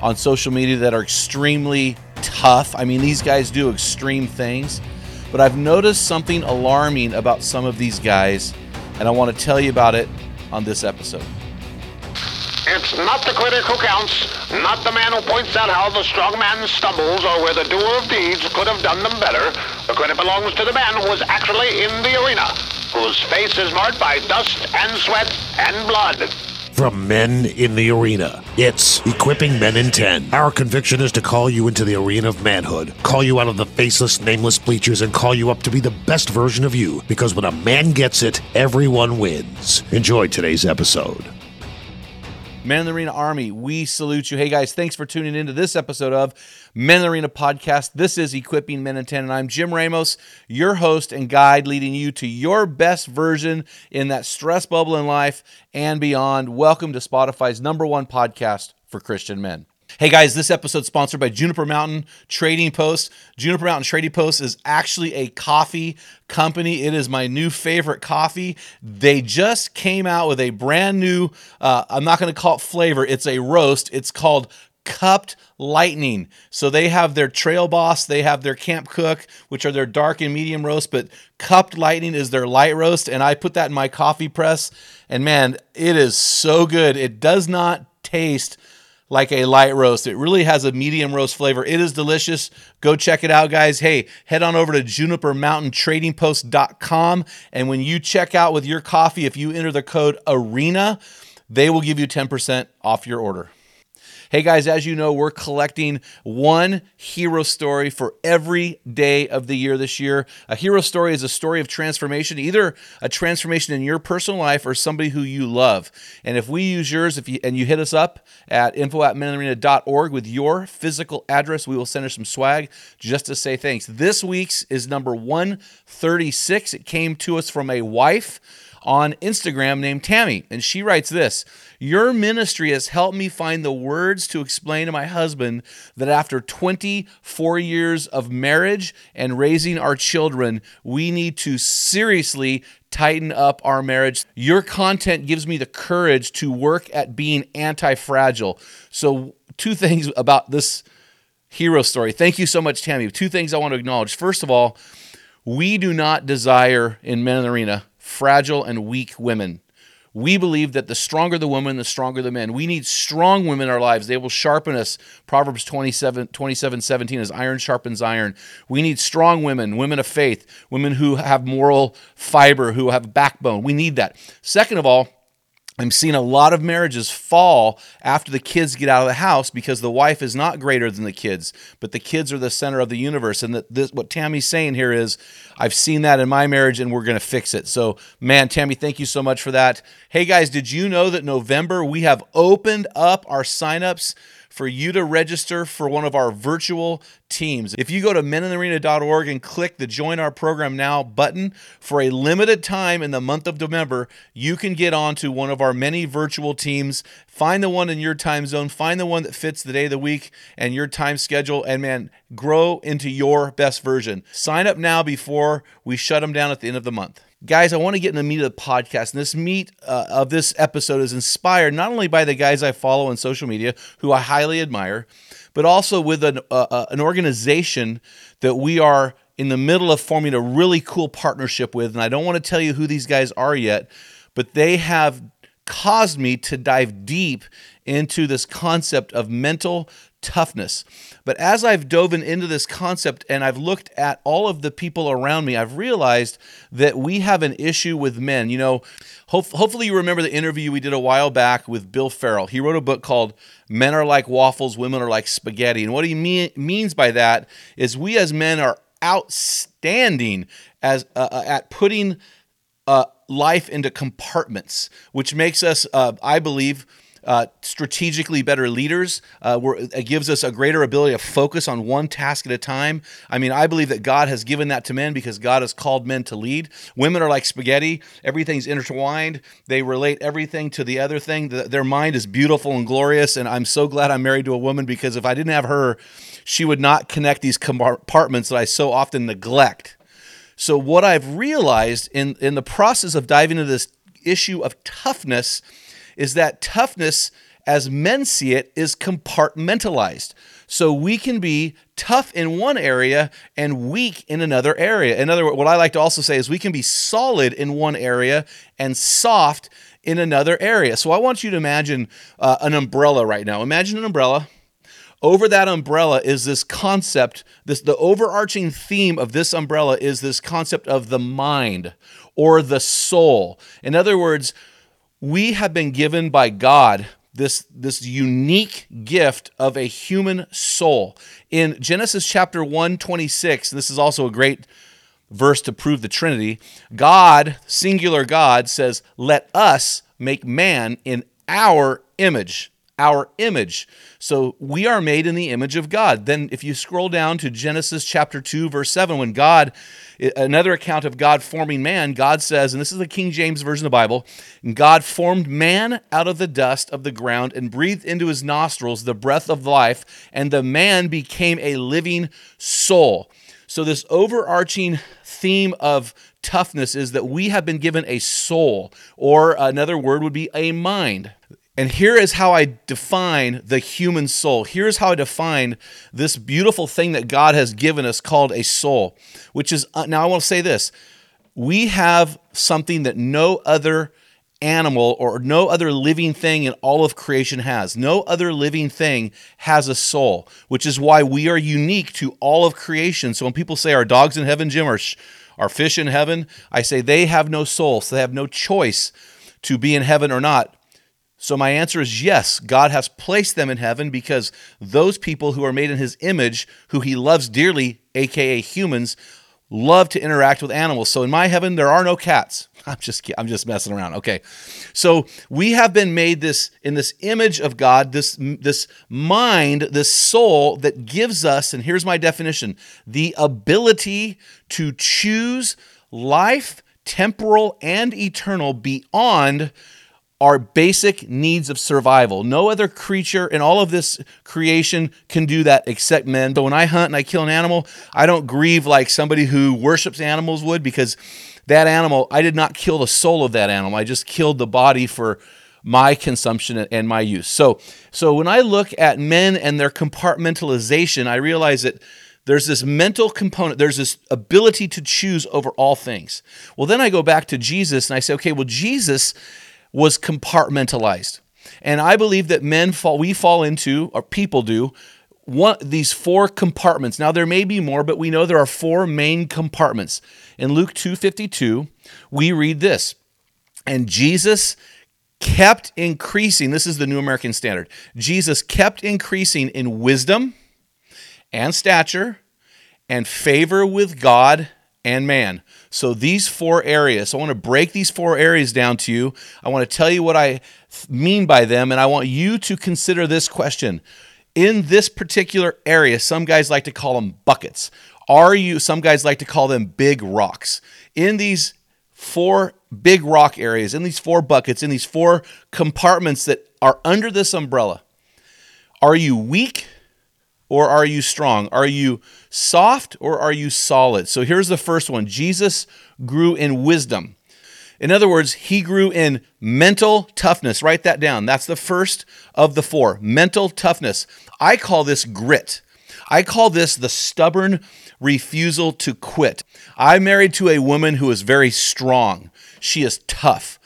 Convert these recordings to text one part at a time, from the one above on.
on social media that are extremely tough? I mean, these guys do extreme things, but I've noticed something alarming about some of these guys, and I want to tell you about it on this episode. It's not the critic who counts, not the man who points out how the strong man stumbles or where the doer of deeds could have done them better. The credit belongs to the man who was actually in the arena, whose face is marked by dust and sweat and blood. From Men in the Arena, it's Equipping Men in 10. Our conviction is to call you into the arena of manhood, call you out of the faceless, nameless bleachers, and call you up to be the best version of you. Because when a man gets it, everyone wins. Enjoy today's episode. Men in the Arena Army, we salute you. Hey guys, thanks for tuning into this episode of Men in the Arena podcast. This is Equipping Men in 10, and I'm Jim Ramos, your host and guide, leading you to your best version in that stress bubble in life and beyond. Welcome to Spotify's number one podcast for Christian men. Hey guys, this episode sponsored by Juniper Mountain Trading Post. Juniper Mountain Trading Post is actually a coffee company. It is my new favorite coffee. They just came out with a brand new, uh, I'm not going to call it flavor, it's a roast. It's called cupped lightning so they have their trail boss they have their camp cook which are their dark and medium roast but cupped lightning is their light roast and i put that in my coffee press and man it is so good it does not taste like a light roast. It really has a medium roast flavor. It is delicious. Go check it out, guys. Hey, head on over to junipermountaintradingpost.com. And when you check out with your coffee, if you enter the code ARENA, they will give you 10% off your order. Hey guys, as you know, we're collecting one hero story for every day of the year this year. A hero story is a story of transformation, either a transformation in your personal life or somebody who you love. And if we use yours, if you and you hit us up at info at menarena.org with your physical address, we will send her some swag just to say thanks. This week's is number 136. It came to us from a wife on Instagram named Tammy, and she writes this Your ministry has helped me find the words to explain to my husband that after 24 years of marriage and raising our children, we need to seriously tighten up our marriage. Your content gives me the courage to work at being anti fragile. So, two things about this hero story. Thank you so much, Tammy. Two things I want to acknowledge. First of all, we do not desire in Men Arena fragile and weak women. We believe that the stronger the woman, the stronger the men. We need strong women in our lives. They will sharpen us. Proverbs 27, 27 17 is iron sharpens iron. We need strong women, women of faith, women who have moral fiber, who have backbone. We need that. Second of all, I'm seeing a lot of marriages fall after the kids get out of the house because the wife is not greater than the kids, but the kids are the center of the universe. And this, what Tammy's saying here is, I've seen that in my marriage and we're going to fix it. So, man, Tammy, thank you so much for that. Hey, guys, did you know that November we have opened up our signups? For you to register for one of our virtual teams. If you go to meninthearena.org and click the Join Our Program Now button, for a limited time in the month of November, you can get onto one of our many virtual teams. Find the one in your time zone, find the one that fits the day of the week and your time schedule, and man, grow into your best version. Sign up now before we shut them down at the end of the month. Guys, I want to get in the meat of the podcast. And this meat uh, of this episode is inspired not only by the guys I follow on social media, who I highly admire, but also with an, uh, uh, an organization that we are in the middle of forming a really cool partnership with. And I don't want to tell you who these guys are yet, but they have caused me to dive deep into this concept of mental toughness. But as I've dove into this concept and I've looked at all of the people around me, I've realized that we have an issue with men. You know, hope, hopefully you remember the interview we did a while back with Bill Farrel. He wrote a book called Men Are Like Waffles, Women Are Like Spaghetti. And what he mean, means by that is we as men are outstanding as uh, uh at putting uh, life into compartments, which makes us, uh, I believe, uh, strategically better leaders. Uh, it gives us a greater ability to focus on one task at a time. I mean, I believe that God has given that to men because God has called men to lead. Women are like spaghetti, everything's intertwined. They relate everything to the other thing. The, their mind is beautiful and glorious. And I'm so glad I'm married to a woman because if I didn't have her, she would not connect these compartments that I so often neglect. So, what I've realized in, in the process of diving into this issue of toughness is that toughness, as men see it, is compartmentalized. So we can be tough in one area and weak in another area. In other words, what I like to also say is we can be solid in one area and soft in another area. So I want you to imagine uh, an umbrella right now. Imagine an umbrella. Over that umbrella is this concept, this the overarching theme of this umbrella is this concept of the mind or the soul. In other words, we have been given by God this, this unique gift of a human soul. In Genesis chapter 1, 26, this is also a great verse to prove the Trinity. God, singular God, says, Let us make man in our image our image. So we are made in the image of God. Then, if you scroll down to Genesis chapter 2, verse 7, when God, another account of God forming man, God says, and this is the King James Version of the Bible God formed man out of the dust of the ground and breathed into his nostrils the breath of life, and the man became a living soul. So, this overarching theme of toughness is that we have been given a soul, or another word would be a mind. And here is how I define the human soul. Here's how I define this beautiful thing that God has given us called a soul, which is uh, now I want to say this. We have something that no other animal or no other living thing in all of creation has. No other living thing has a soul, which is why we are unique to all of creation. So when people say, Are dogs in heaven, Jim, or are fish in heaven? I say they have no soul, so they have no choice to be in heaven or not so, my answer is yes, God has placed them in heaven because those people who are made in his image, who he loves dearly, aka humans, love to interact with animals. So, in my heaven, there are no cats. I'm just I'm just messing around. Okay. So, we have been made this in this image of God, this this mind, this soul that gives us, and here's my definition, the ability to choose life, temporal and eternal beyond our basic needs of survival. No other creature in all of this creation can do that except men. So when I hunt and I kill an animal, I don't grieve like somebody who worships animals would because that animal, I did not kill the soul of that animal. I just killed the body for my consumption and my use. So so when I look at men and their compartmentalization, I realize that there's this mental component, there's this ability to choose over all things. Well, then I go back to Jesus and I say, okay, well, Jesus was compartmentalized. And I believe that men fall, we fall into, or people do, one, these four compartments. Now there may be more, but we know there are four main compartments. In Luke 2:52, we read this. And Jesus kept increasing. This is the New American Standard. Jesus kept increasing in wisdom and stature and favor with God and man. So these four areas, I want to break these four areas down to you. I want to tell you what I mean by them, and I want you to consider this question. In this particular area, some guys like to call them buckets. Are you, some guys like to call them big rocks. In these four big rock areas, in these four buckets, in these four compartments that are under this umbrella, are you weak or are you strong? Are you soft or are you solid? So here's the first one Jesus grew in wisdom. In other words, he grew in mental toughness. Write that down. That's the first of the four mental toughness. I call this grit. I call this the stubborn refusal to quit. I'm married to a woman who is very strong. She is tough.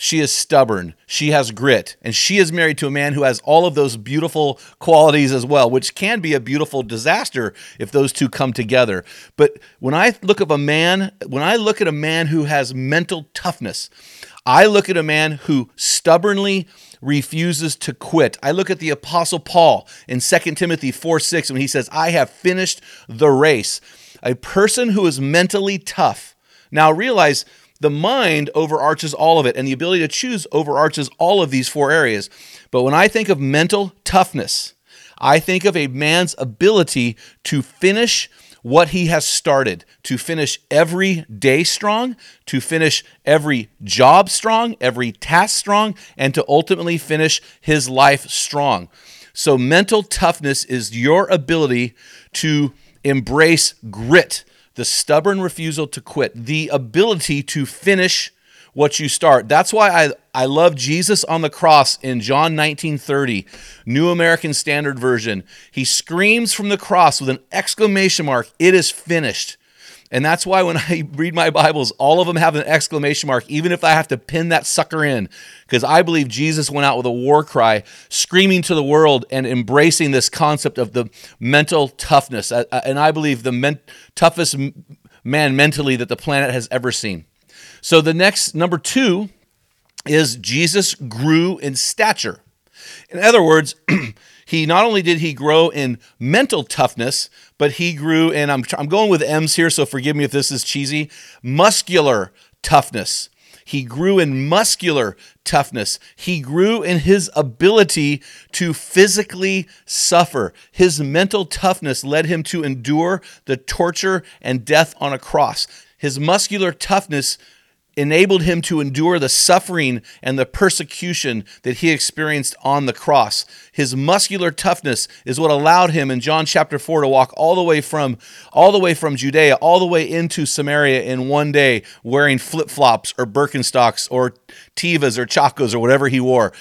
She is stubborn, she has grit, and she is married to a man who has all of those beautiful qualities as well, which can be a beautiful disaster if those two come together. But when I look at a man, when I look at a man who has mental toughness, I look at a man who stubbornly refuses to quit. I look at the apostle Paul in 2 Timothy 4 6 when he says, I have finished the race. A person who is mentally tough. Now realize the mind overarches all of it, and the ability to choose overarches all of these four areas. But when I think of mental toughness, I think of a man's ability to finish what he has started, to finish every day strong, to finish every job strong, every task strong, and to ultimately finish his life strong. So, mental toughness is your ability to embrace grit the stubborn refusal to quit, the ability to finish what you start. That's why I, I love Jesus on the cross in John 19:30, New American Standard Version. He screams from the cross with an exclamation mark, "It is finished." And that's why when I read my Bibles, all of them have an exclamation mark, even if I have to pin that sucker in, because I believe Jesus went out with a war cry, screaming to the world and embracing this concept of the mental toughness. And I believe the men- toughest man mentally that the planet has ever seen. So the next, number two, is Jesus grew in stature. In other words, he not only did he grow in mental toughness, but he grew in, I'm, I'm going with M's here, so forgive me if this is cheesy, muscular toughness. He grew in muscular toughness. He grew in his ability to physically suffer. His mental toughness led him to endure the torture and death on a cross. His muscular toughness enabled him to endure the suffering and the persecution that he experienced on the cross. His muscular toughness is what allowed him in John chapter 4 to walk all the way from all the way from Judea all the way into Samaria in one day wearing flip-flops or Birkenstocks or Tevas or Chacos or whatever he wore.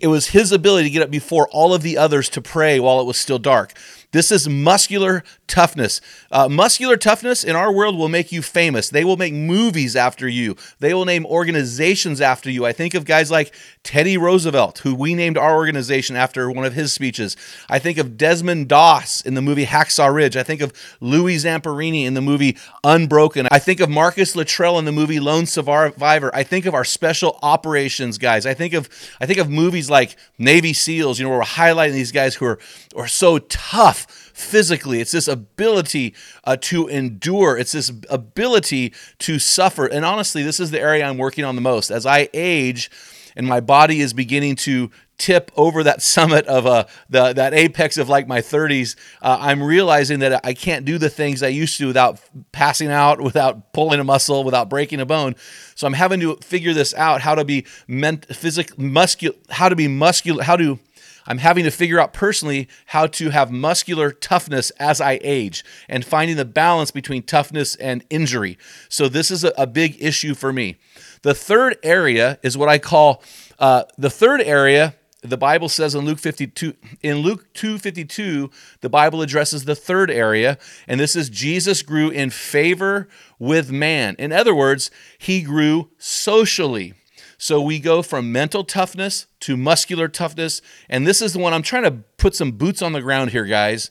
It was his ability to get up before all of the others to pray while it was still dark. This is muscular toughness. Uh, muscular toughness in our world will make you famous. They will make movies after you. They will name organizations after you. I think of guys like Teddy Roosevelt, who we named our organization after one of his speeches. I think of Desmond Doss in the movie Hacksaw Ridge. I think of Louis Zamperini in the movie Unbroken. I think of Marcus Luttrell in the movie Lone Survivor. I think of our special operations guys. I think of I think of movies like Navy SEALs. You know, we're highlighting these guys who are are so tough physically. It's this ability uh, to endure. It's this ability to suffer. And honestly, this is the area I'm working on the most. As I age and my body is beginning to tip over that summit of uh, the, that apex of like my 30s, uh, I'm realizing that I can't do the things I used to without passing out, without pulling a muscle, without breaking a bone. So I'm having to figure this out: how to be ment- physical, muscular, how to be muscular, how to I'm having to figure out personally how to have muscular toughness as I age and finding the balance between toughness and injury. So, this is a, a big issue for me. The third area is what I call uh, the third area. The Bible says in Luke 52 in Luke 2:52 the Bible addresses the third area and this is Jesus grew in favor with man. In other words, he grew socially. So we go from mental toughness to muscular toughness. And this is the one I'm trying to put some boots on the ground here, guys.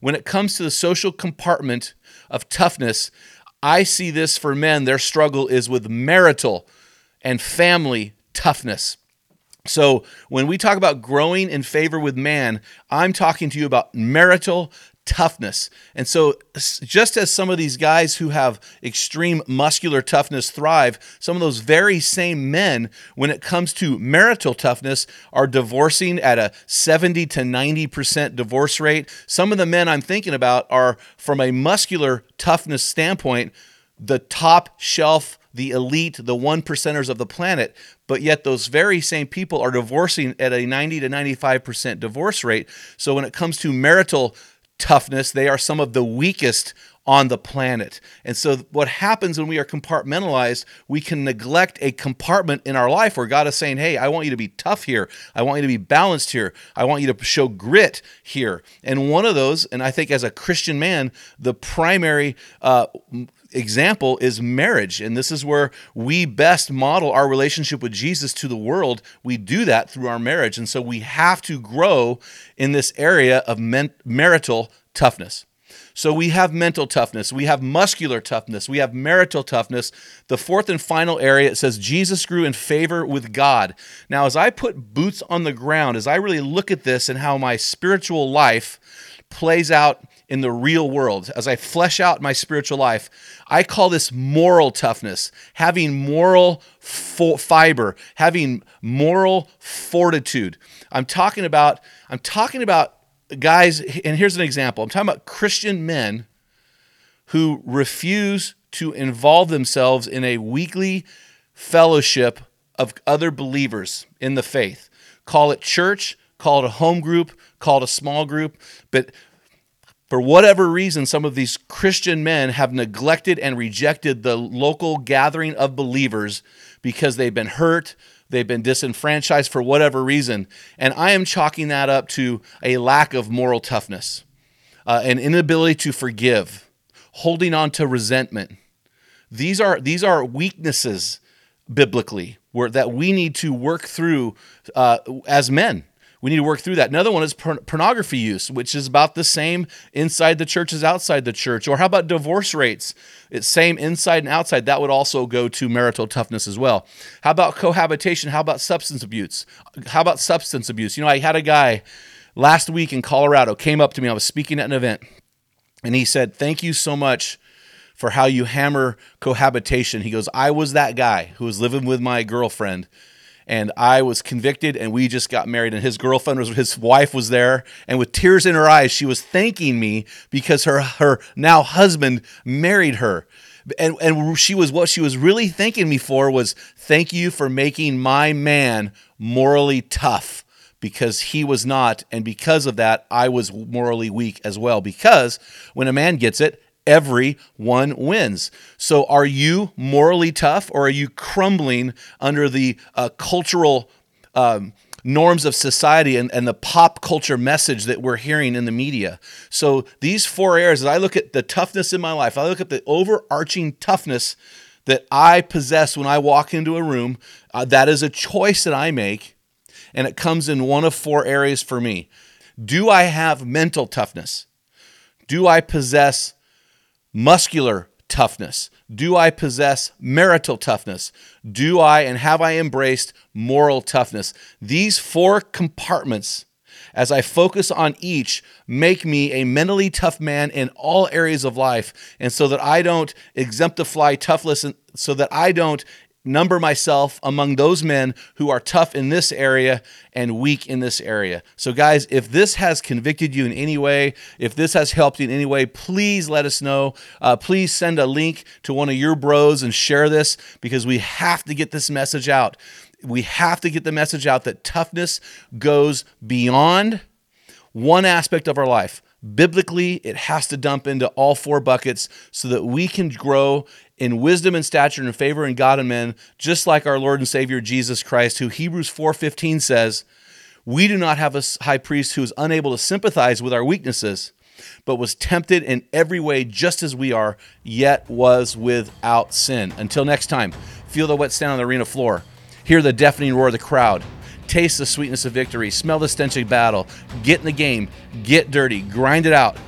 When it comes to the social compartment of toughness, I see this for men, their struggle is with marital and family toughness. So, when we talk about growing in favor with man, I'm talking to you about marital toughness. And so, just as some of these guys who have extreme muscular toughness thrive, some of those very same men, when it comes to marital toughness, are divorcing at a 70 to 90% divorce rate. Some of the men I'm thinking about are, from a muscular toughness standpoint, the top shelf the elite, the one percenters of the planet, but yet those very same people are divorcing at a 90 to 95% divorce rate. So when it comes to marital toughness, they are some of the weakest on the planet. And so, what happens when we are compartmentalized, we can neglect a compartment in our life where God is saying, Hey, I want you to be tough here. I want you to be balanced here. I want you to show grit here. And one of those, and I think as a Christian man, the primary uh, example is marriage. And this is where we best model our relationship with Jesus to the world. We do that through our marriage. And so we have to grow in this area of men- marital toughness. So we have mental toughness, we have muscular toughness, we have marital toughness. The fourth and final area it says Jesus grew in favor with God. Now, as I put boots on the ground, as I really look at this and how my spiritual life plays out in the real world, as I flesh out my spiritual life, I call this moral toughness, having moral fo- fiber, having moral fortitude. I'm talking about I'm talking about guys, and here's an example. I'm talking about Christian men who refuse to involve themselves in a weekly fellowship of other believers in the faith. Call it church, call it a home group, call it a small group, but for whatever reason, some of these Christian men have neglected and rejected the local gathering of believers because they've been hurt, they've been disenfranchised for whatever reason. And I am chalking that up to a lack of moral toughness, uh, an inability to forgive, holding on to resentment. These are, these are weaknesses biblically where, that we need to work through uh, as men we need to work through that. Another one is pornography use, which is about the same inside the church as outside the church. Or how about divorce rates? It's same inside and outside. That would also go to marital toughness as well. How about cohabitation? How about substance abuse? How about substance abuse? You know, I had a guy last week in Colorado came up to me. I was speaking at an event, and he said, "Thank you so much." For how you hammer cohabitation. He goes, I was that guy who was living with my girlfriend and I was convicted and we just got married and his girlfriend was his wife was there and with tears in her eyes she was thanking me because her her now husband married her. And and she was what she was really thanking me for was thank you for making my man morally tough because he was not and because of that I was morally weak as well. Because when a man gets it everyone wins. So, are you morally tough or are you crumbling under the uh, cultural um, norms of society and, and the pop culture message that we're hearing in the media? So, these four areas, as I look at the toughness in my life, I look at the overarching toughness that I possess when I walk into a room, uh, that is a choice that I make, and it comes in one of four areas for me. Do I have mental toughness? Do I possess muscular toughness? Do I possess marital toughness? Do I and have I embraced moral toughness? These four compartments, as I focus on each, make me a mentally tough man in all areas of life. And so that I don't exemplify toughness, so that I don't number myself among those men who are tough in this area and weak in this area. So, guys, if this has convicted you in any way, if this has helped you in any way, please let us know. Uh, please send a link to one of your bros and share this because we have to get this message out. We have to get the message out that toughness goes beyond one aspect of our life. Biblically, it has to dump into all four buckets so that we can grow in wisdom and stature and favor in God and men, just like our Lord and Savior Jesus Christ, who Hebrews 4:15 says, "We do not have a high priest who is unable to sympathize with our weaknesses, but was tempted in every way just as we are, yet was without sin." Until next time, feel the wet sand on the arena floor, hear the deafening roar of the crowd, taste the sweetness of victory, smell the stench of battle, get in the game, get dirty, grind it out,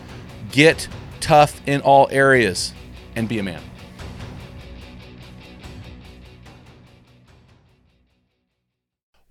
get tough in all areas, and be a man.